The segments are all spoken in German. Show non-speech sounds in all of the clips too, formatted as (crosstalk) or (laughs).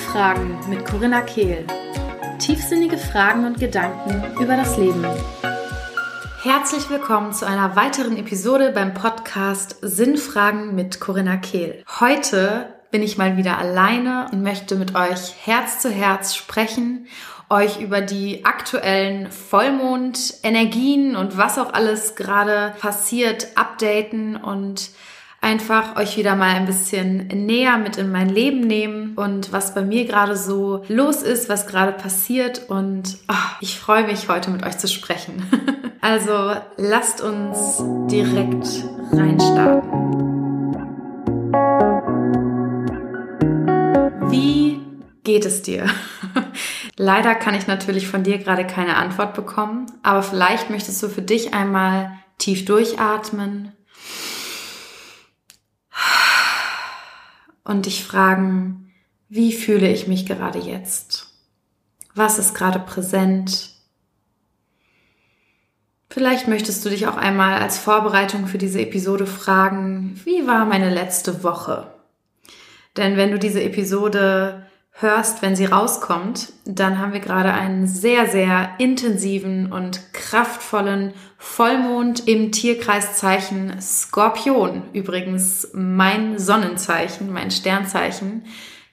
Fragen mit Corinna Kehl. Tiefsinnige Fragen und Gedanken über das Leben. Herzlich willkommen zu einer weiteren Episode beim Podcast Sinnfragen mit Corinna Kehl. Heute bin ich mal wieder alleine und möchte mit euch Herz zu Herz sprechen, euch über die aktuellen Vollmondenergien und was auch alles gerade passiert updaten und einfach euch wieder mal ein bisschen näher mit in mein Leben nehmen und was bei mir gerade so los ist, was gerade passiert und oh, ich freue mich heute mit euch zu sprechen. (laughs) also lasst uns direkt reinstarten. Wie geht es dir? (laughs) Leider kann ich natürlich von dir gerade keine Antwort bekommen, aber vielleicht möchtest du für dich einmal tief durchatmen, und dich fragen, wie fühle ich mich gerade jetzt? Was ist gerade präsent? Vielleicht möchtest du dich auch einmal als Vorbereitung für diese Episode fragen, wie war meine letzte Woche? Denn wenn du diese Episode hörst, wenn sie rauskommt, dann haben wir gerade einen sehr, sehr intensiven und kraftvollen Vollmond im Tierkreiszeichen Skorpion. Übrigens mein Sonnenzeichen, mein Sternzeichen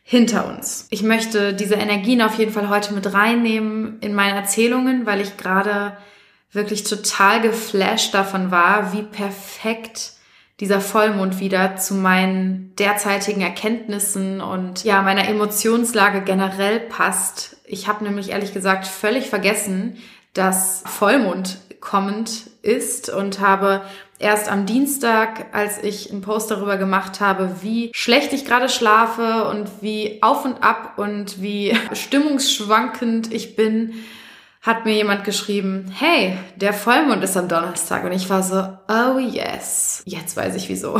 hinter uns. Ich möchte diese Energien auf jeden Fall heute mit reinnehmen in meine Erzählungen, weil ich gerade wirklich total geflasht davon war, wie perfekt dieser Vollmond wieder zu meinen derzeitigen Erkenntnissen und ja, meiner Emotionslage generell passt. Ich habe nämlich ehrlich gesagt völlig vergessen, dass Vollmond kommend ist und habe erst am Dienstag, als ich einen Post darüber gemacht habe, wie schlecht ich gerade schlafe und wie auf und ab und wie stimmungsschwankend ich bin, hat mir jemand geschrieben, hey, der Vollmond ist am Donnerstag. Und ich war so, oh yes, jetzt weiß ich wieso.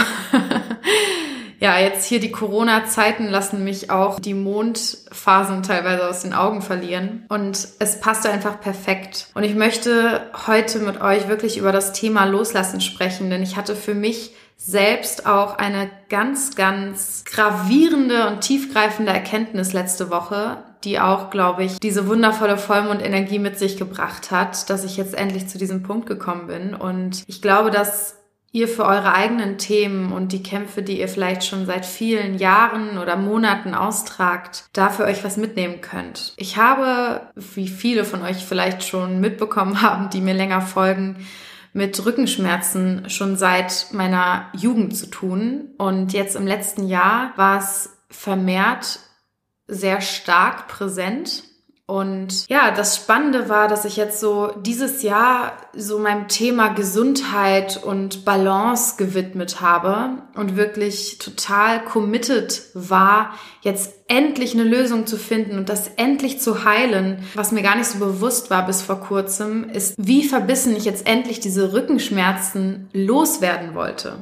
(laughs) ja, jetzt hier die Corona-Zeiten lassen mich auch die Mondphasen teilweise aus den Augen verlieren. Und es passte einfach perfekt. Und ich möchte heute mit euch wirklich über das Thema Loslassen sprechen, denn ich hatte für mich selbst auch eine ganz, ganz gravierende und tiefgreifende Erkenntnis letzte Woche, die auch, glaube ich, diese wundervolle Vollmondenergie mit sich gebracht hat, dass ich jetzt endlich zu diesem Punkt gekommen bin. Und ich glaube, dass ihr für eure eigenen Themen und die Kämpfe, die ihr vielleicht schon seit vielen Jahren oder Monaten austragt, dafür euch was mitnehmen könnt. Ich habe, wie viele von euch vielleicht schon mitbekommen (laughs) haben, die mir länger folgen, mit Rückenschmerzen schon seit meiner Jugend zu tun. Und jetzt im letzten Jahr war es vermehrt sehr stark präsent. Und ja, das Spannende war, dass ich jetzt so dieses Jahr so meinem Thema Gesundheit und Balance gewidmet habe und wirklich total committed war, jetzt endlich eine Lösung zu finden und das endlich zu heilen. Was mir gar nicht so bewusst war bis vor kurzem, ist, wie verbissen ich jetzt endlich diese Rückenschmerzen loswerden wollte.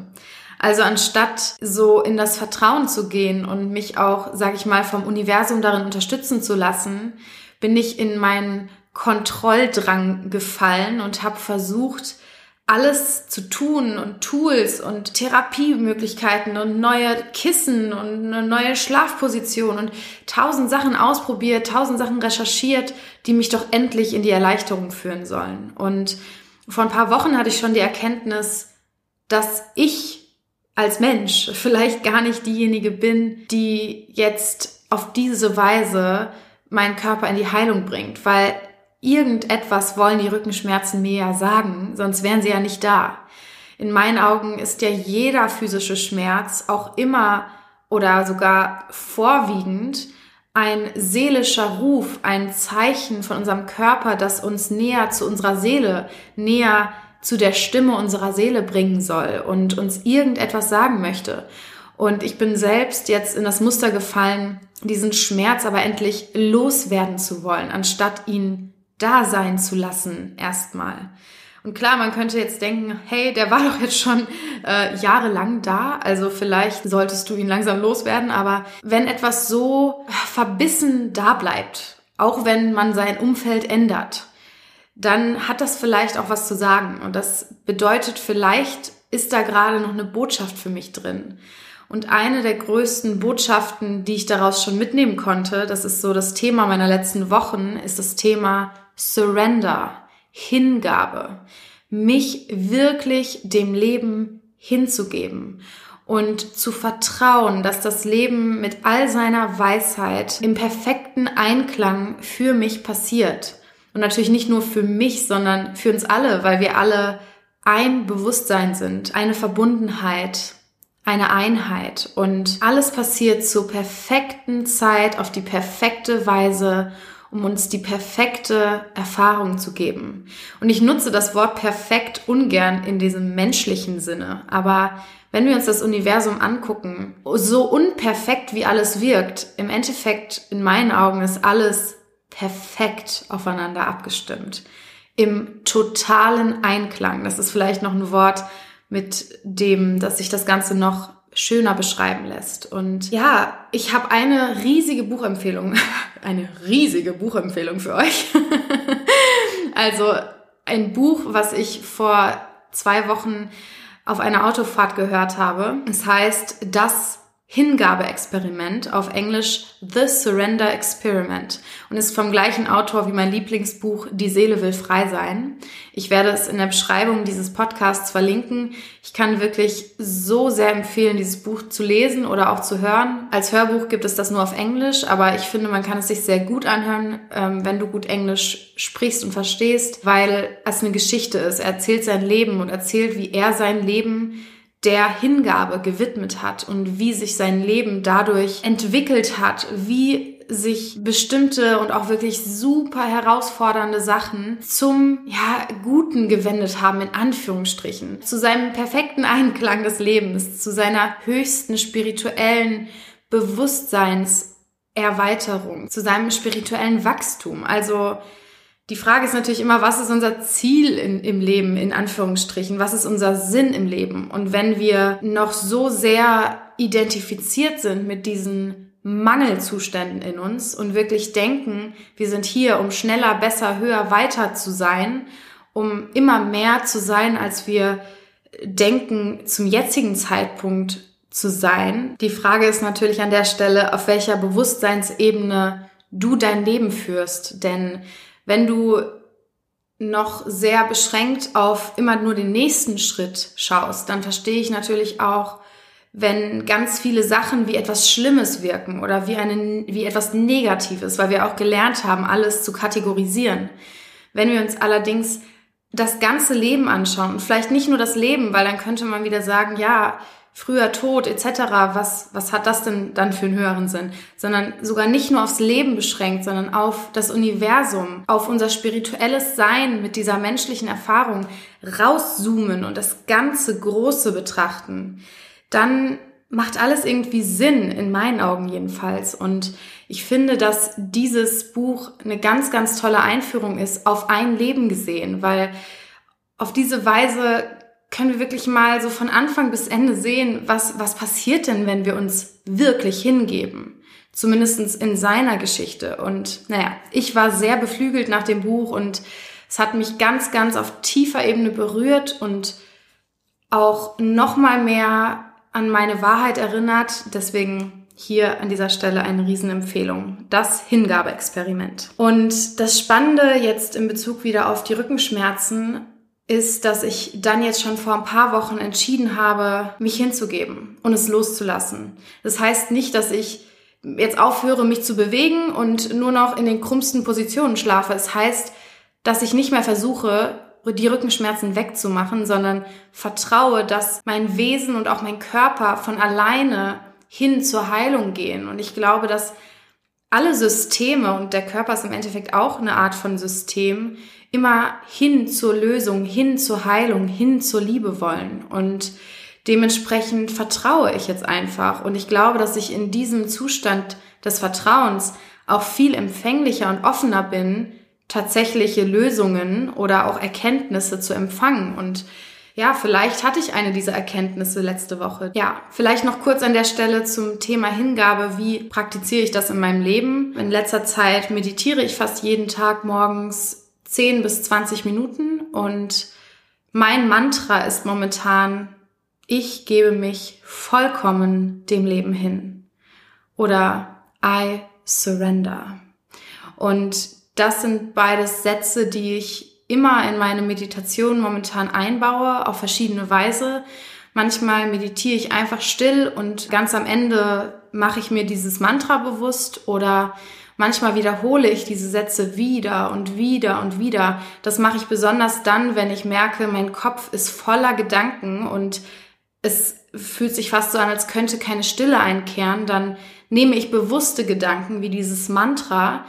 Also anstatt so in das Vertrauen zu gehen und mich auch, sag ich mal, vom Universum darin unterstützen zu lassen, bin ich in meinen Kontrolldrang gefallen und habe versucht, alles zu tun und Tools und Therapiemöglichkeiten und neue Kissen und eine neue Schlafposition und tausend Sachen ausprobiert, tausend Sachen recherchiert, die mich doch endlich in die Erleichterung führen sollen. Und vor ein paar Wochen hatte ich schon die Erkenntnis, dass ich als Mensch vielleicht gar nicht diejenige bin, die jetzt auf diese Weise meinen Körper in die Heilung bringt, weil irgendetwas wollen die Rückenschmerzen mir ja sagen, sonst wären sie ja nicht da. In meinen Augen ist ja jeder physische Schmerz auch immer oder sogar vorwiegend ein seelischer Ruf, ein Zeichen von unserem Körper, das uns näher zu unserer Seele, näher zu der Stimme unserer Seele bringen soll und uns irgendetwas sagen möchte. Und ich bin selbst jetzt in das Muster gefallen, diesen Schmerz aber endlich loswerden zu wollen, anstatt ihn da sein zu lassen erstmal. Und klar, man könnte jetzt denken, hey, der war (laughs) doch jetzt schon äh, jahrelang da, also vielleicht solltest du ihn langsam loswerden, aber wenn etwas so verbissen da bleibt, auch wenn man sein Umfeld ändert, dann hat das vielleicht auch was zu sagen. Und das bedeutet, vielleicht ist da gerade noch eine Botschaft für mich drin. Und eine der größten Botschaften, die ich daraus schon mitnehmen konnte, das ist so das Thema meiner letzten Wochen, ist das Thema Surrender, Hingabe. Mich wirklich dem Leben hinzugeben und zu vertrauen, dass das Leben mit all seiner Weisheit im perfekten Einklang für mich passiert. Und natürlich nicht nur für mich, sondern für uns alle, weil wir alle ein Bewusstsein sind, eine Verbundenheit, eine Einheit und alles passiert zur perfekten Zeit auf die perfekte Weise, um uns die perfekte Erfahrung zu geben. Und ich nutze das Wort perfekt ungern in diesem menschlichen Sinne, aber wenn wir uns das Universum angucken, so unperfekt wie alles wirkt, im Endeffekt in meinen Augen ist alles perfekt aufeinander abgestimmt. Im totalen Einklang. Das ist vielleicht noch ein Wort, mit dem, dass sich das Ganze noch schöner beschreiben lässt. Und ja, ich habe eine riesige Buchempfehlung, (laughs) eine riesige Buchempfehlung für euch. (laughs) also ein Buch, was ich vor zwei Wochen auf einer Autofahrt gehört habe. Es heißt Das Hingabe-Experiment, auf Englisch The Surrender Experiment und ist vom gleichen Autor wie mein Lieblingsbuch Die Seele will frei sein. Ich werde es in der Beschreibung dieses Podcasts verlinken. Ich kann wirklich so sehr empfehlen, dieses Buch zu lesen oder auch zu hören. Als Hörbuch gibt es das nur auf Englisch, aber ich finde, man kann es sich sehr gut anhören, ähm, wenn du gut Englisch sprichst und verstehst, weil es eine Geschichte ist. Er erzählt sein Leben und erzählt, wie er sein Leben der Hingabe gewidmet hat und wie sich sein Leben dadurch entwickelt hat, wie sich bestimmte und auch wirklich super herausfordernde Sachen zum ja Guten gewendet haben in Anführungsstrichen. Zu seinem perfekten Einklang des Lebens zu seiner höchsten spirituellen Bewusstseinserweiterung zu seinem spirituellen Wachstum. Also die Frage ist natürlich immer, was ist unser Ziel in, im Leben, in Anführungsstrichen? Was ist unser Sinn im Leben? Und wenn wir noch so sehr identifiziert sind mit diesen Mangelzuständen in uns und wirklich denken, wir sind hier, um schneller, besser, höher, weiter zu sein, um immer mehr zu sein, als wir denken, zum jetzigen Zeitpunkt zu sein. Die Frage ist natürlich an der Stelle, auf welcher Bewusstseinsebene du dein Leben führst. Denn wenn du noch sehr beschränkt auf immer nur den nächsten Schritt schaust, dann verstehe ich natürlich auch, wenn ganz viele Sachen wie etwas Schlimmes wirken oder wie, eine, wie etwas Negatives, weil wir auch gelernt haben, alles zu kategorisieren. Wenn wir uns allerdings das ganze Leben anschauen und vielleicht nicht nur das Leben, weil dann könnte man wieder sagen, ja, früher Tod etc., was, was hat das denn dann für einen höheren Sinn? Sondern sogar nicht nur aufs Leben beschränkt, sondern auf das Universum, auf unser spirituelles Sein mit dieser menschlichen Erfahrung rauszoomen und das ganze Große betrachten, dann macht alles irgendwie Sinn, in meinen Augen jedenfalls. Und ich finde, dass dieses Buch eine ganz, ganz tolle Einführung ist auf ein Leben gesehen, weil auf diese Weise können wir wirklich mal so von Anfang bis Ende sehen, was, was passiert denn, wenn wir uns wirklich hingeben. Zumindestens in seiner Geschichte. Und naja, ich war sehr beflügelt nach dem Buch und es hat mich ganz, ganz auf tiefer Ebene berührt und auch nochmal mehr an meine Wahrheit erinnert. Deswegen hier an dieser Stelle eine Riesenempfehlung. Das Hingabeexperiment. Und das Spannende jetzt in Bezug wieder auf die Rückenschmerzen ist, dass ich dann jetzt schon vor ein paar Wochen entschieden habe, mich hinzugeben und es loszulassen. Das heißt nicht, dass ich jetzt aufhöre, mich zu bewegen und nur noch in den krummsten Positionen schlafe. Es heißt, dass ich nicht mehr versuche, die Rückenschmerzen wegzumachen, sondern vertraue, dass mein Wesen und auch mein Körper von alleine hin zur Heilung gehen. Und ich glaube, dass alle Systeme, und der Körper ist im Endeffekt auch eine Art von System, immer hin zur Lösung, hin zur Heilung, hin zur Liebe wollen. Und dementsprechend vertraue ich jetzt einfach. Und ich glaube, dass ich in diesem Zustand des Vertrauens auch viel empfänglicher und offener bin, tatsächliche Lösungen oder auch Erkenntnisse zu empfangen. Und ja, vielleicht hatte ich eine dieser Erkenntnisse letzte Woche. Ja, vielleicht noch kurz an der Stelle zum Thema Hingabe. Wie praktiziere ich das in meinem Leben? In letzter Zeit meditiere ich fast jeden Tag morgens 10 bis 20 Minuten und mein Mantra ist momentan ich gebe mich vollkommen dem Leben hin. Oder I surrender. Und das sind beides Sätze, die ich immer in meine Meditation momentan einbaue, auf verschiedene Weise. Manchmal meditiere ich einfach still und ganz am Ende mache ich mir dieses Mantra bewusst oder manchmal wiederhole ich diese Sätze wieder und wieder und wieder. Das mache ich besonders dann, wenn ich merke, mein Kopf ist voller Gedanken und es fühlt sich fast so an, als könnte keine Stille einkehren. Dann nehme ich bewusste Gedanken wie dieses Mantra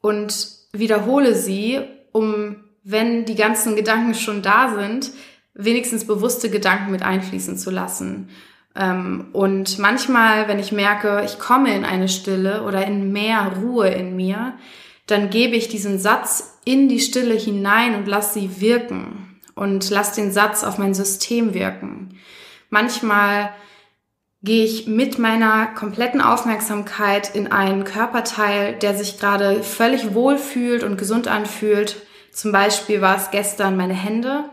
und wiederhole sie, um, wenn die ganzen Gedanken schon da sind, wenigstens bewusste Gedanken mit einfließen zu lassen. Ähm, und manchmal, wenn ich merke, ich komme in eine Stille oder in mehr Ruhe in mir, dann gebe ich diesen Satz in die Stille hinein und lass sie wirken und lass den Satz auf mein System wirken. Manchmal gehe ich mit meiner kompletten Aufmerksamkeit in einen Körperteil, der sich gerade völlig wohl fühlt und gesund anfühlt. Zum Beispiel war es gestern meine Hände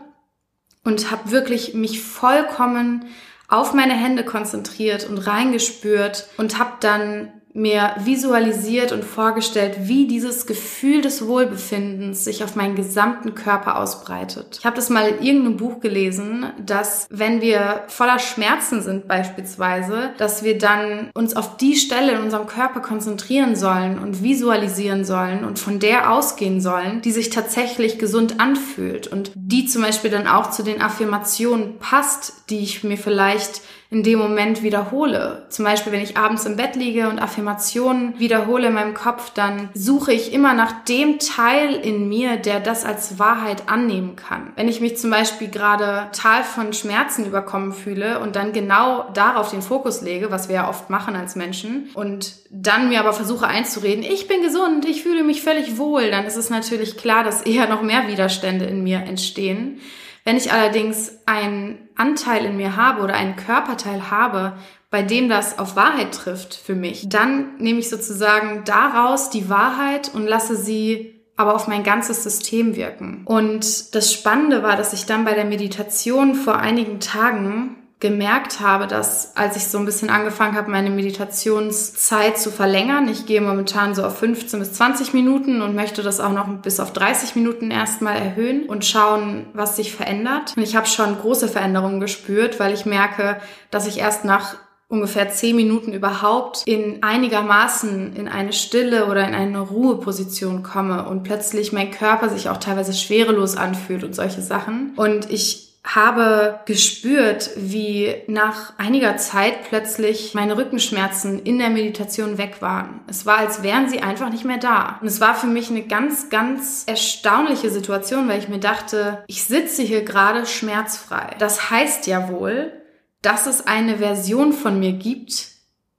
und habe wirklich mich vollkommen auf meine Hände konzentriert und reingespürt und habe dann mir visualisiert und vorgestellt, wie dieses Gefühl des Wohlbefindens sich auf meinen gesamten Körper ausbreitet. Ich habe das mal in irgendeinem Buch gelesen, dass wenn wir voller Schmerzen sind beispielsweise, dass wir dann uns auf die Stelle in unserem Körper konzentrieren sollen und visualisieren sollen und von der ausgehen sollen, die sich tatsächlich gesund anfühlt und die zum Beispiel dann auch zu den Affirmationen passt, die ich mir vielleicht in dem Moment wiederhole. Zum Beispiel, wenn ich abends im Bett liege und Affirmationen wiederhole in meinem Kopf, dann suche ich immer nach dem Teil in mir, der das als Wahrheit annehmen kann. Wenn ich mich zum Beispiel gerade total von Schmerzen überkommen fühle und dann genau darauf den Fokus lege, was wir ja oft machen als Menschen, und dann mir aber versuche einzureden, ich bin gesund, ich fühle mich völlig wohl, dann ist es natürlich klar, dass eher noch mehr Widerstände in mir entstehen. Wenn ich allerdings einen Anteil in mir habe oder einen Körperteil habe, bei dem das auf Wahrheit trifft für mich, dann nehme ich sozusagen daraus die Wahrheit und lasse sie aber auf mein ganzes System wirken. Und das Spannende war, dass ich dann bei der Meditation vor einigen Tagen gemerkt habe, dass als ich so ein bisschen angefangen habe, meine Meditationszeit zu verlängern, ich gehe momentan so auf 15 bis 20 Minuten und möchte das auch noch bis auf 30 Minuten erstmal erhöhen und schauen, was sich verändert. Und ich habe schon große Veränderungen gespürt, weil ich merke, dass ich erst nach ungefähr 10 Minuten überhaupt in einigermaßen in eine Stille oder in eine Ruheposition komme und plötzlich mein Körper sich auch teilweise schwerelos anfühlt und solche Sachen. Und ich habe gespürt, wie nach einiger Zeit plötzlich meine Rückenschmerzen in der Meditation weg waren. Es war, als wären sie einfach nicht mehr da. Und es war für mich eine ganz, ganz erstaunliche Situation, weil ich mir dachte, ich sitze hier gerade schmerzfrei. Das heißt ja wohl, dass es eine Version von mir gibt,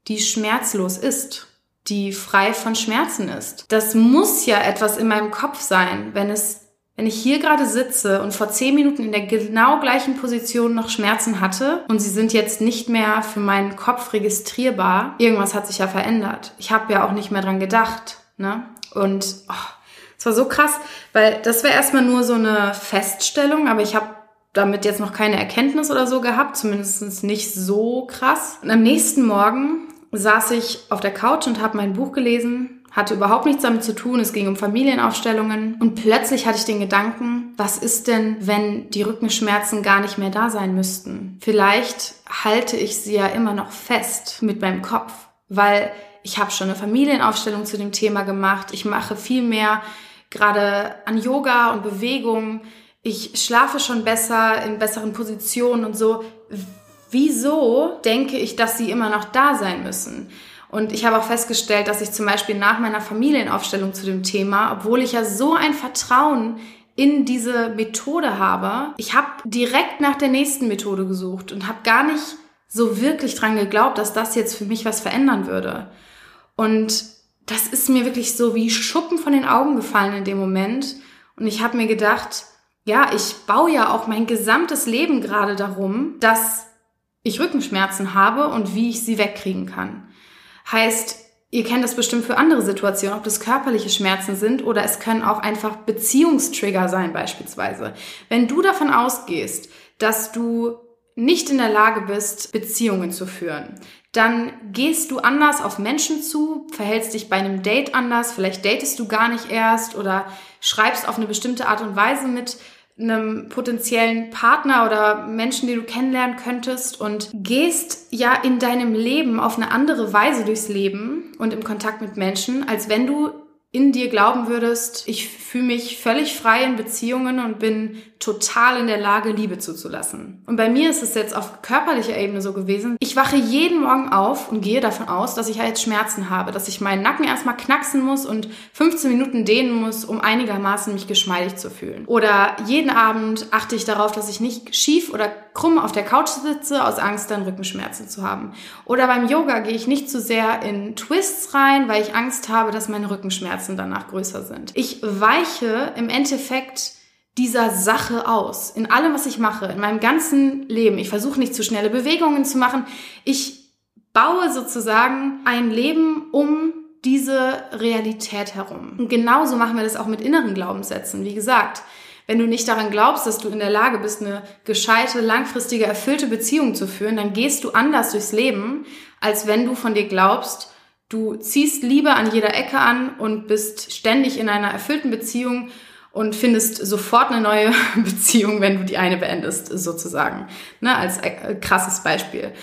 die schmerzlos ist die frei von Schmerzen ist. Das muss ja etwas in meinem Kopf sein, wenn es wenn ich hier gerade sitze und vor zehn Minuten in der genau gleichen Position noch Schmerzen hatte und sie sind jetzt nicht mehr für meinen Kopf registrierbar, irgendwas hat sich ja verändert. Ich habe ja auch nicht mehr dran gedacht. Ne? Und oh, es war so krass, weil das war erstmal nur so eine Feststellung, aber ich habe damit jetzt noch keine Erkenntnis oder so gehabt, zumindest nicht so krass. Und am nächsten Morgen saß ich auf der Couch und habe mein Buch gelesen hatte überhaupt nichts damit zu tun. Es ging um Familienaufstellungen. Und plötzlich hatte ich den Gedanken, was ist denn, wenn die Rückenschmerzen gar nicht mehr da sein müssten? Vielleicht halte ich sie ja immer noch fest mit meinem Kopf, weil ich habe schon eine Familienaufstellung zu dem Thema gemacht. Ich mache viel mehr gerade an Yoga und Bewegung. Ich schlafe schon besser in besseren Positionen und so. Wieso denke ich, dass sie immer noch da sein müssen? Und ich habe auch festgestellt, dass ich zum Beispiel nach meiner Familienaufstellung zu dem Thema, obwohl ich ja so ein Vertrauen in diese Methode habe, ich habe direkt nach der nächsten Methode gesucht und habe gar nicht so wirklich dran geglaubt, dass das jetzt für mich was verändern würde. Und das ist mir wirklich so wie Schuppen von den Augen gefallen in dem Moment. Und ich habe mir gedacht, ja, ich baue ja auch mein gesamtes Leben gerade darum, dass ich Rückenschmerzen habe und wie ich sie wegkriegen kann. Heißt, ihr kennt das bestimmt für andere Situationen, ob das körperliche Schmerzen sind oder es können auch einfach Beziehungstrigger sein beispielsweise. Wenn du davon ausgehst, dass du nicht in der Lage bist, Beziehungen zu führen, dann gehst du anders auf Menschen zu, verhältst dich bei einem Date anders, vielleicht datest du gar nicht erst oder schreibst auf eine bestimmte Art und Weise mit einem potenziellen Partner oder Menschen, die du kennenlernen könntest und gehst ja in deinem Leben auf eine andere Weise durchs Leben und im Kontakt mit Menschen, als wenn du in dir glauben würdest, ich fühle mich völlig frei in Beziehungen und bin total in der Lage, Liebe zuzulassen. Und bei mir ist es jetzt auf körperlicher Ebene so gewesen. Ich wache jeden Morgen auf und gehe davon aus, dass ich halt Schmerzen habe, dass ich meinen Nacken erstmal knacksen muss und 15 Minuten dehnen muss, um einigermaßen mich geschmeidig zu fühlen. Oder jeden Abend achte ich darauf, dass ich nicht schief oder krumm auf der Couch sitze, aus Angst dann Rückenschmerzen zu haben. Oder beim Yoga gehe ich nicht zu sehr in Twists rein, weil ich Angst habe, dass meine Rückenschmerzen danach größer sind. Ich weiche im Endeffekt dieser Sache aus. In allem, was ich mache, in meinem ganzen Leben. Ich versuche nicht zu schnelle Bewegungen zu machen. Ich baue sozusagen ein Leben um diese Realität herum. Und genauso machen wir das auch mit inneren Glaubenssätzen. Wie gesagt, wenn du nicht daran glaubst, dass du in der Lage bist, eine gescheite, langfristige, erfüllte Beziehung zu führen, dann gehst du anders durchs Leben, als wenn du von dir glaubst, du ziehst Liebe an jeder Ecke an und bist ständig in einer erfüllten Beziehung und findest sofort eine neue (laughs) Beziehung, wenn du die eine beendest, sozusagen. Ne, als äh, krasses Beispiel.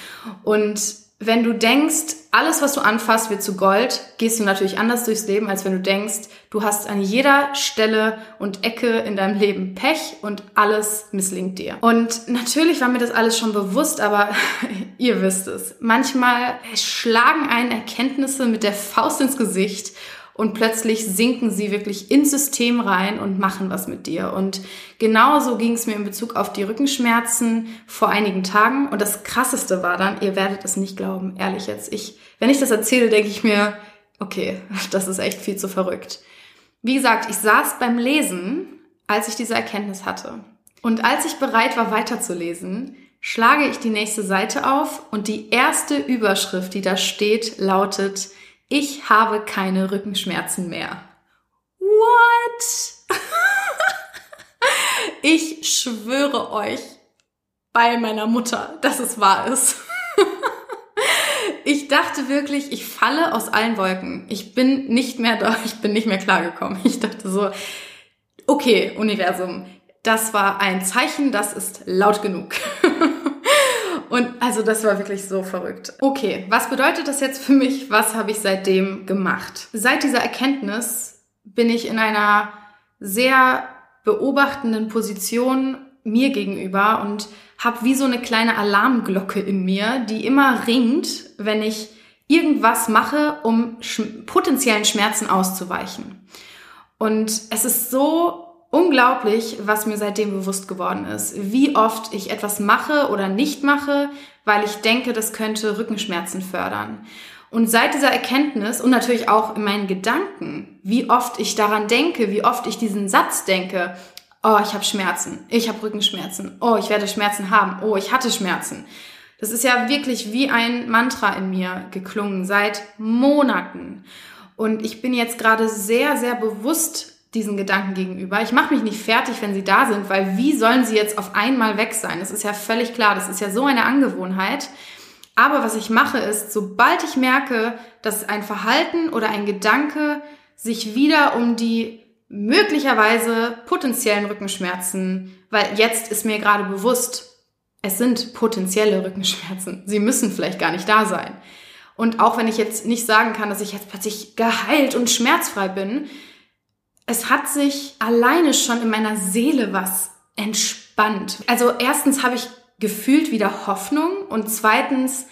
Und wenn du denkst, alles, was du anfasst, wird zu Gold, gehst du natürlich anders durchs Leben, als wenn du denkst, du hast an jeder Stelle und Ecke in deinem Leben Pech und alles misslingt dir. Und natürlich war mir das alles schon bewusst, aber (laughs) ihr wisst es. Manchmal schlagen einen Erkenntnisse mit der Faust ins Gesicht und plötzlich sinken sie wirklich ins System rein und machen was mit dir. Und genauso ging es mir in Bezug auf die Rückenschmerzen vor einigen Tagen. Und das Krasseste war dann, ihr werdet es nicht glauben, ehrlich jetzt. Ich, wenn ich das erzähle, denke ich mir, okay, (laughs) das ist echt viel zu verrückt. Wie gesagt, ich saß beim Lesen, als ich diese Erkenntnis hatte. Und als ich bereit war, weiterzulesen, schlage ich die nächste Seite auf und die erste Überschrift, die da steht, lautet, ich habe keine Rückenschmerzen mehr. What? (laughs) ich schwöre euch bei meiner Mutter, dass es wahr ist. (laughs) ich dachte wirklich, ich falle aus allen Wolken. Ich bin nicht mehr da, ich bin nicht mehr klargekommen. Ich dachte so, okay, Universum, das war ein Zeichen, das ist laut genug. (laughs) Und also das war wirklich so verrückt. Okay, was bedeutet das jetzt für mich? Was habe ich seitdem gemacht? Seit dieser Erkenntnis bin ich in einer sehr beobachtenden Position mir gegenüber und habe wie so eine kleine Alarmglocke in mir, die immer ringt, wenn ich irgendwas mache, um sch potenziellen Schmerzen auszuweichen. Und es ist so unglaublich, was mir seitdem bewusst geworden ist. Wie oft ich etwas mache oder nicht mache, weil ich denke, das könnte Rückenschmerzen fördern. Und seit dieser Erkenntnis und natürlich auch in meinen Gedanken, wie oft ich daran denke, wie oft ich diesen Satz denke, oh, ich habe Schmerzen, ich habe Rückenschmerzen, oh, ich werde Schmerzen haben, oh, ich hatte Schmerzen. Das ist ja wirklich wie ein Mantra in mir geklungen seit Monaten. Und ich bin jetzt gerade sehr, sehr bewusst diesen Gedanken gegenüber. Ich mache mich nicht fertig, wenn sie da sind, weil wie sollen sie jetzt auf einmal weg sein? Das ist ja völlig klar, das ist ja so eine Angewohnheit. Aber was ich mache ist, sobald ich merke, dass ein Verhalten oder ein Gedanke sich wieder um die möglicherweise potenziellen Rückenschmerzen, weil jetzt ist mir gerade bewusst, es sind potenzielle Rückenschmerzen. Sie müssen vielleicht gar nicht da sein. Und auch wenn ich jetzt nicht sagen kann, dass ich jetzt plötzlich geheilt und schmerzfrei bin, es hat sich alleine schon in meiner Seele was entspannt. Also erstens habe ich gefühlt wieder Hoffnung und zweitens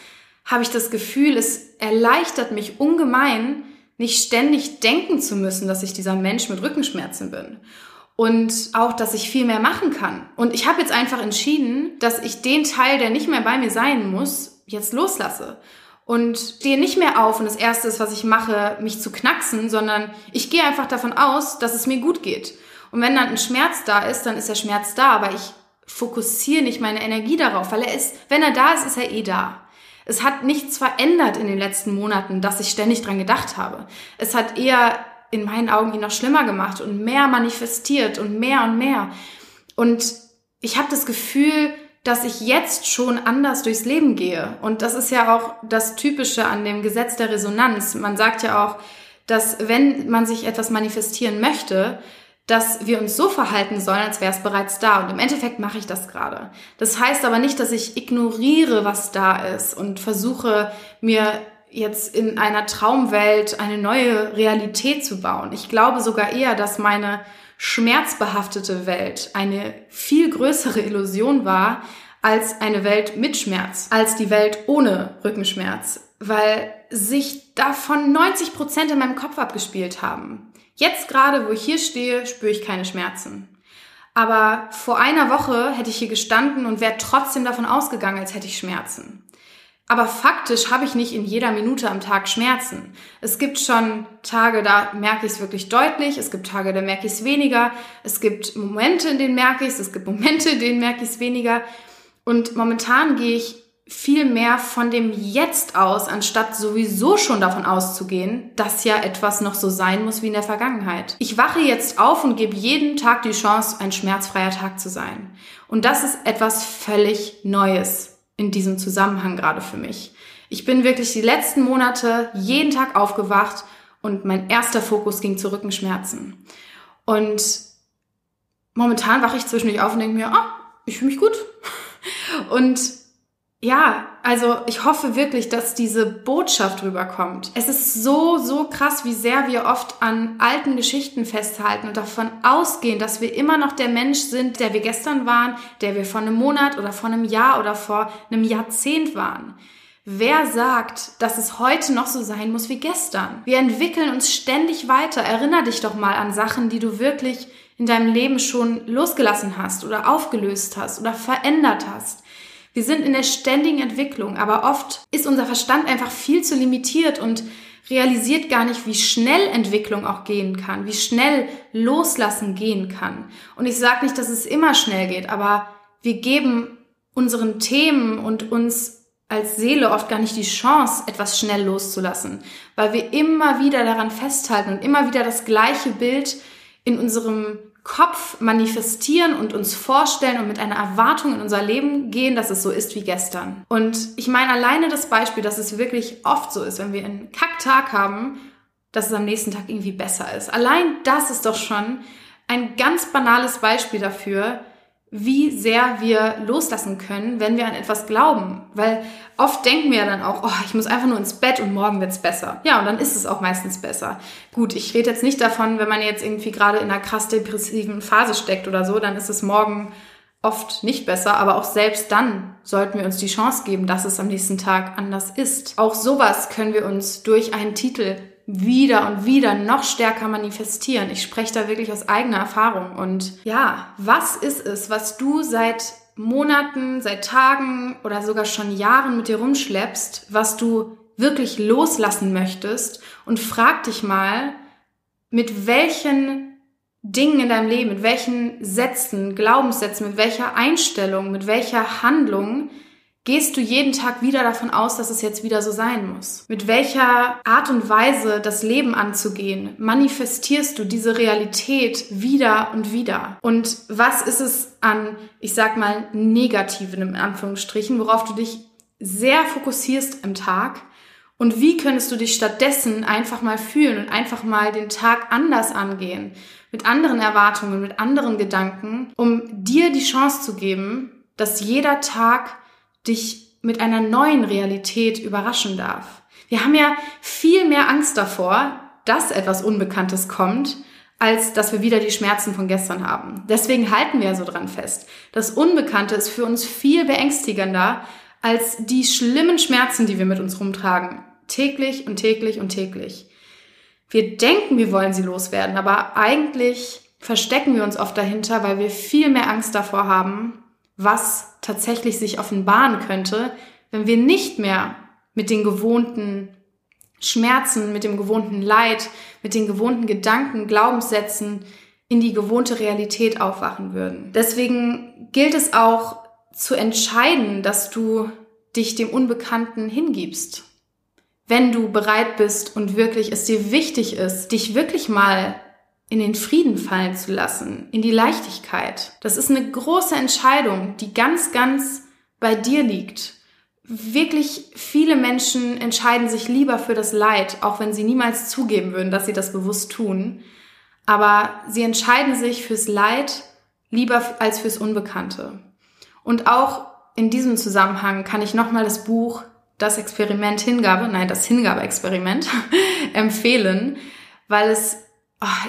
habe ich das Gefühl, es erleichtert mich ungemein, nicht ständig denken zu müssen, dass ich dieser Mensch mit Rückenschmerzen bin. Und auch, dass ich viel mehr machen kann. Und ich habe jetzt einfach entschieden, dass ich den Teil, der nicht mehr bei mir sein muss, jetzt loslasse und stehe nicht mehr auf und das Erste ist, was ich mache, mich zu knacksen, sondern ich gehe einfach davon aus, dass es mir gut geht. Und wenn dann ein Schmerz da ist, dann ist der Schmerz da, aber ich fokussiere nicht meine Energie darauf, weil er ist, wenn er da ist, ist er eh da. Es hat nichts verändert in den letzten Monaten, dass ich ständig dran gedacht habe. Es hat eher in meinen Augen ihn noch schlimmer gemacht und mehr manifestiert und mehr und mehr. Und ich habe das Gefühl, dass ich jetzt schon anders durchs Leben gehe. Und das ist ja auch das Typische an dem Gesetz der Resonanz. Man sagt ja auch, dass wenn man sich etwas manifestieren möchte, dass wir uns so verhalten sollen, als wäre es bereits da. Und im Endeffekt mache ich das gerade. Das heißt aber nicht, dass ich ignoriere, was da ist und versuche mir jetzt in einer Traumwelt eine neue Realität zu bauen. Ich glaube sogar eher, dass meine schmerzbehaftete Welt eine viel größere Illusion war als eine Welt mit Schmerz, als die Welt ohne Rückenschmerz, weil sich davon 90 Prozent in meinem Kopf abgespielt haben. Jetzt gerade, wo ich hier stehe, spüre ich keine Schmerzen. Aber vor einer Woche hätte ich hier gestanden und wäre trotzdem davon ausgegangen, als hätte ich Schmerzen. Aber faktisch habe ich nicht in jeder Minute am Tag Schmerzen. Es gibt schon Tage, da merke ich es wirklich deutlich. Es gibt Tage, da merke ich es weniger. Es gibt Momente, in denen merke ich es. Es gibt Momente, (laughs) in denen merke ich es weniger. Und momentan gehe ich viel mehr von dem Jetzt aus, anstatt sowieso schon davon auszugehen, dass ja etwas noch so sein muss wie in der Vergangenheit. Ich wache jetzt auf und gebe jeden Tag die Chance, ein schmerzfreier Tag zu sein. Und das ist etwas völlig Neues in diesem Zusammenhang gerade für mich. Ich bin wirklich die letzten Monate jeden Tag aufgewacht und mein erster Fokus ging zu Rückenschmerzen. Und momentan wache ich zwischendurch auf und denke mir, ah, ich fühle mich gut. (laughs) Und ja, also ich hoffe wirklich, dass diese Botschaft rüberkommt. Es ist so, so krass, wie sehr wir oft an alten Geschichten festhalten und davon ausgehen, dass wir immer noch der Mensch sind, der wir gestern waren, der wir vor einem Monat oder vor einem Jahr oder vor einem Jahrzehnt waren. Wer sagt, dass es heute noch so sein muss wie gestern? Wir entwickeln uns ständig weiter. Erinner dich doch mal an Sachen, die du wirklich in deinem Leben schon losgelassen hast oder aufgelöst hast oder verändert hast. Wir sind in der ständigen Entwicklung, aber oft ist unser Verstand einfach viel zu limitiert und realisiert gar nicht, wie schnell Entwicklung auch gehen kann, wie schnell Loslassen gehen kann. Und ich sage nicht, dass es immer schnell geht, aber wir geben unseren Themen und uns als Seele oft gar nicht die Chance, etwas schnell loszulassen, weil wir immer wieder daran festhalten und immer wieder das gleiche Bild in unserem Kopf manifestieren und uns vorstellen und mit einer Erwartung in unser Leben gehen, dass es so ist wie gestern. Und ich meine alleine das Beispiel, dass es wirklich oft so ist, wenn wir einen Kacktag haben, dass es am nächsten Tag irgendwie besser ist. Allein das ist doch schon ein ganz banales Beispiel dafür, wie sehr wir loslassen können, wenn wir an etwas glauben. Weil oft denken wir ja dann auch, oh, ich muss einfach nur ins Bett und morgen wird's besser. Ja, und dann ist es auch meistens besser. Gut, ich rede jetzt nicht davon, wenn man jetzt irgendwie gerade in einer krass depressiven Phase steckt oder so, dann ist es morgen oft nicht besser, aber auch selbst dann sollten wir uns die Chance geben, dass es am nächsten Tag anders ist. Auch sowas können wir uns durch einen Titel wieder und wieder noch stärker manifestieren. Ich spreche da wirklich aus eigener Erfahrung. Und ja, was ist es, was du seit Monaten, seit Tagen oder sogar schon Jahren mit dir rumschleppst, was du wirklich loslassen möchtest? Und frag dich mal, mit welchen Dingen in deinem Leben, mit welchen Sätzen, Glaubenssätzen, mit welcher Einstellung, mit welcher Handlung Gehst du jeden Tag wieder davon aus, dass es jetzt wieder so sein muss? Mit welcher Art und Weise das Leben anzugehen, manifestierst du diese Realität wieder und wieder? Und was ist es an, ich sag mal, negativen in Anführungsstrichen, worauf du dich sehr fokussierst im Tag? Und wie könntest du dich stattdessen einfach mal fühlen und einfach mal den Tag anders angehen? Mit anderen Erwartungen, mit anderen Gedanken, um dir die Chance zu geben, dass jeder Tag dich mit einer neuen Realität überraschen darf. Wir haben ja viel mehr Angst davor, dass etwas Unbekanntes kommt, als dass wir wieder die Schmerzen von gestern haben. Deswegen halten wir so dran fest. Das Unbekannte ist für uns viel beängstigender als die schlimmen Schmerzen, die wir mit uns rumtragen. Täglich und täglich und täglich. Wir denken, wir wollen sie loswerden, aber eigentlich verstecken wir uns oft dahinter, weil wir viel mehr Angst davor haben, was tatsächlich sich offenbaren könnte, wenn wir nicht mehr mit den gewohnten Schmerzen, mit dem gewohnten Leid, mit den gewohnten Gedanken, Glaubenssätzen in die gewohnte Realität aufwachen würden. Deswegen gilt es auch zu entscheiden, dass du dich dem Unbekannten hingibst. Wenn du bereit bist und wirklich es dir wichtig ist, dich wirklich mal in den Frieden fallen zu lassen, in die Leichtigkeit. Das ist eine große Entscheidung, die ganz, ganz bei dir liegt. Wirklich viele Menschen entscheiden sich lieber für das Leid, auch wenn sie niemals zugeben würden, dass sie das bewusst tun. Aber sie entscheiden sich fürs Leid lieber als fürs Unbekannte. Und auch in diesem Zusammenhang kann ich nochmal das Buch Das Experiment Hingabe, nein, das Hingabe-Experiment (laughs) empfehlen, weil es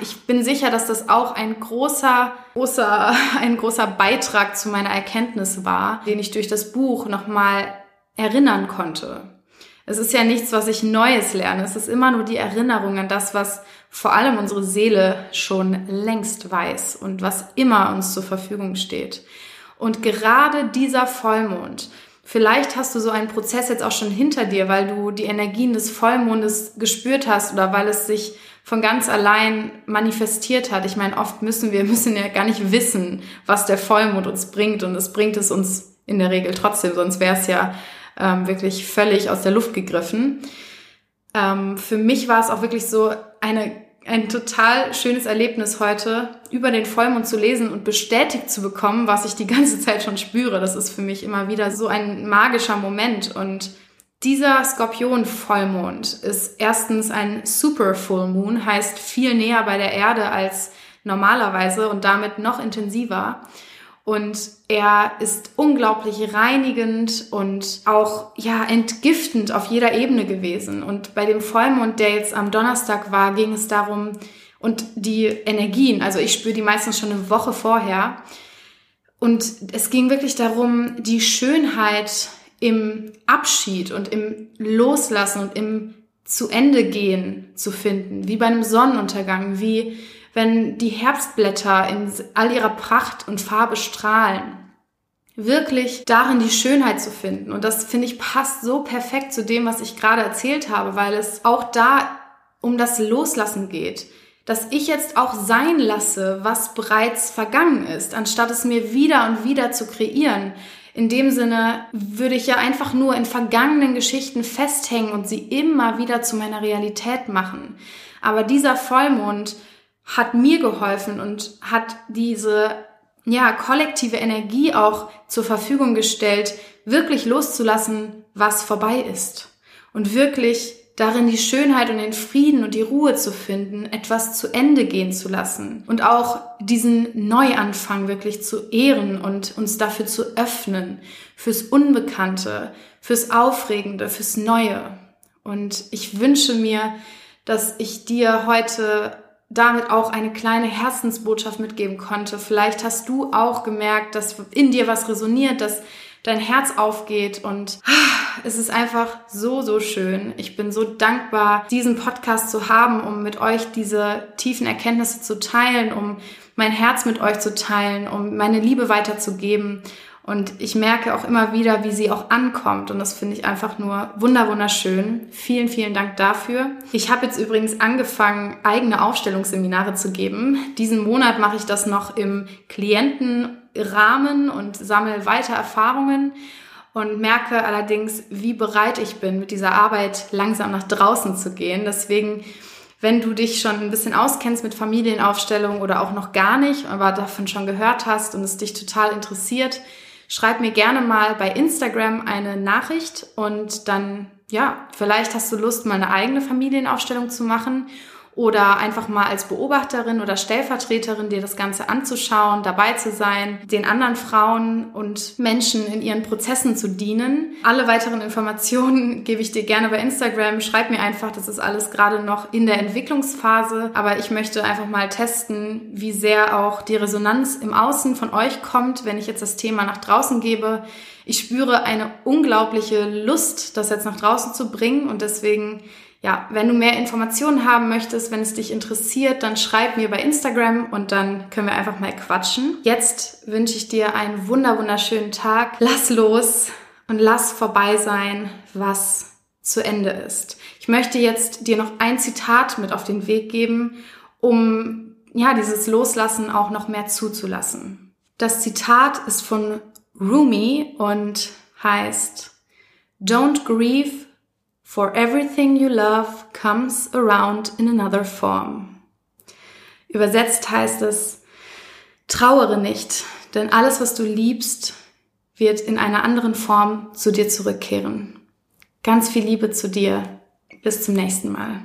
ich bin sicher, dass das auch ein großer, großer, (laughs) ein großer Beitrag zu meiner Erkenntnis war, den ich durch das Buch nochmal erinnern konnte. Es ist ja nichts, was ich Neues lerne. Es ist immer nur die Erinnerung an das, was vor allem unsere Seele schon längst weiß und was immer uns zur Verfügung steht. Und gerade dieser Vollmond, vielleicht hast du so einen Prozess jetzt auch schon hinter dir, weil du die Energien des Vollmondes gespürt hast oder weil es sich von ganz allein manifestiert hat. Ich meine, oft müssen wir (laughs) müssen ja gar nicht wissen, was der Vollmond uns bringt und es bringt es uns in der Regel trotzdem, sonst wäre es ja ähm, wirklich völlig aus der Luft gegriffen. Ähm, für mich war es auch wirklich so eine ein total schönes Erlebnis heute, über den Vollmond zu lesen und bestätigt zu bekommen, was ich die ganze Zeit schon spüre. Das ist für mich immer wieder so ein magischer Moment. Und dieser Skorpion-Vollmond ist erstens ein Super Full Moon, heißt viel näher bei der Erde als normalerweise und damit noch intensiver. Und er ist unglaublich reinigend und auch, ja, entgiftend auf jeder Ebene gewesen. Und bei dem Vollmond, der jetzt am Donnerstag war, ging es darum, und die Energien, also ich spüre die meistens schon eine Woche vorher. Und es ging wirklich darum, die Schönheit im Abschied und im Loslassen und im zu Ende gehen zu finden, wie bei einem Sonnenuntergang, wie wenn die Herbstblätter in all ihrer Pracht und Farbe strahlen. Wirklich darin die Schönheit zu finden. Und das finde ich passt so perfekt zu dem, was ich gerade erzählt habe, weil es auch da um das Loslassen geht. Dass ich jetzt auch sein lasse, was bereits vergangen ist, anstatt es mir wieder und wieder zu kreieren. In dem Sinne würde ich ja einfach nur in vergangenen Geschichten festhängen und sie immer wieder zu meiner Realität machen. Aber dieser Vollmond hat mir geholfen und hat diese ja, kollektive Energie auch zur Verfügung gestellt, wirklich loszulassen, was vorbei ist. Und wirklich darin die Schönheit und den Frieden und die Ruhe zu finden, etwas zu Ende gehen zu lassen und auch diesen Neuanfang wirklich zu ehren und uns dafür zu öffnen, fürs Unbekannte, fürs Aufregende, fürs Neue. Und ich wünsche mir, dass ich dir heute damit auch eine kleine Herzensbotschaft mitgeben konnte. Vielleicht hast du auch gemerkt, dass in dir was resoniert, dass dein Herz aufgeht und (sighs) es ist einfach so, so schön. Ich bin so dankbar, diesen Podcast zu haben, um mit euch diese tiefen Erkenntnisse zu teilen, um mein Herz mit euch zu teilen, um meine Liebe weiterzugeben und ich merke auch immer wieder, wie sie auch ankommt. Und das finde ich einfach nur wunderschön. Vielen, vielen Dank dafür. Ich habe jetzt übrigens angefangen, eigene Aufstellungsseminare zu geben. Diesen Monat mache ich das noch im Klientenrahmen und sammle weiter Erfahrungen und merke allerdings, wie bereit ich bin, mit dieser Arbeit langsam nach draußen zu gehen. Deswegen wenn du dich schon ein bisschen auskennst mit Familienaufstellung oder auch noch gar nicht, aber davon schon gehört hast und es dich total interessiert, schreib mir gerne mal bei Instagram eine Nachricht und dann, ja, vielleicht hast du Lust, mal eine eigene Familienaufstellung zu machen oder einfach mal als Beobachterin oder Stellvertreterin dir das Ganze anzuschauen, dabei zu sein, den anderen Frauen und Menschen in ihren Prozessen zu dienen. Alle weiteren Informationen (laughs) gebe ich dir gerne bei Instagram. Schreib mir einfach, das ist alles gerade noch in der Entwicklungsphase, aber ich möchte einfach mal testen, wie sehr auch die Resonanz im Außen von euch kommt, wenn ich jetzt das Thema nach draußen gebe. Ich spüre eine unglaubliche Lust, das jetzt nach draußen zu bringen und deswegen ja, wenn du mehr Informationen haben möchtest, wenn es dich interessiert, dann schreib mir bei Instagram und dann können wir einfach mal quatschen. Jetzt wünsche ich dir einen wunder wunderschönen Tag. Lass los und lass vorbei sein, was zu Ende ist. Ich möchte jetzt dir noch ein Zitat mit auf den Weg geben, um ja, dieses Loslassen auch noch mehr zuzulassen. Das Zitat ist von Rumi und heißt Don't grieve For everything you love comes around in another form. Übersetzt heißt es, trauere nicht, denn alles, was du liebst, wird in einer anderen Form zu dir zurückkehren. Ganz viel Liebe zu dir. Bis zum nächsten Mal.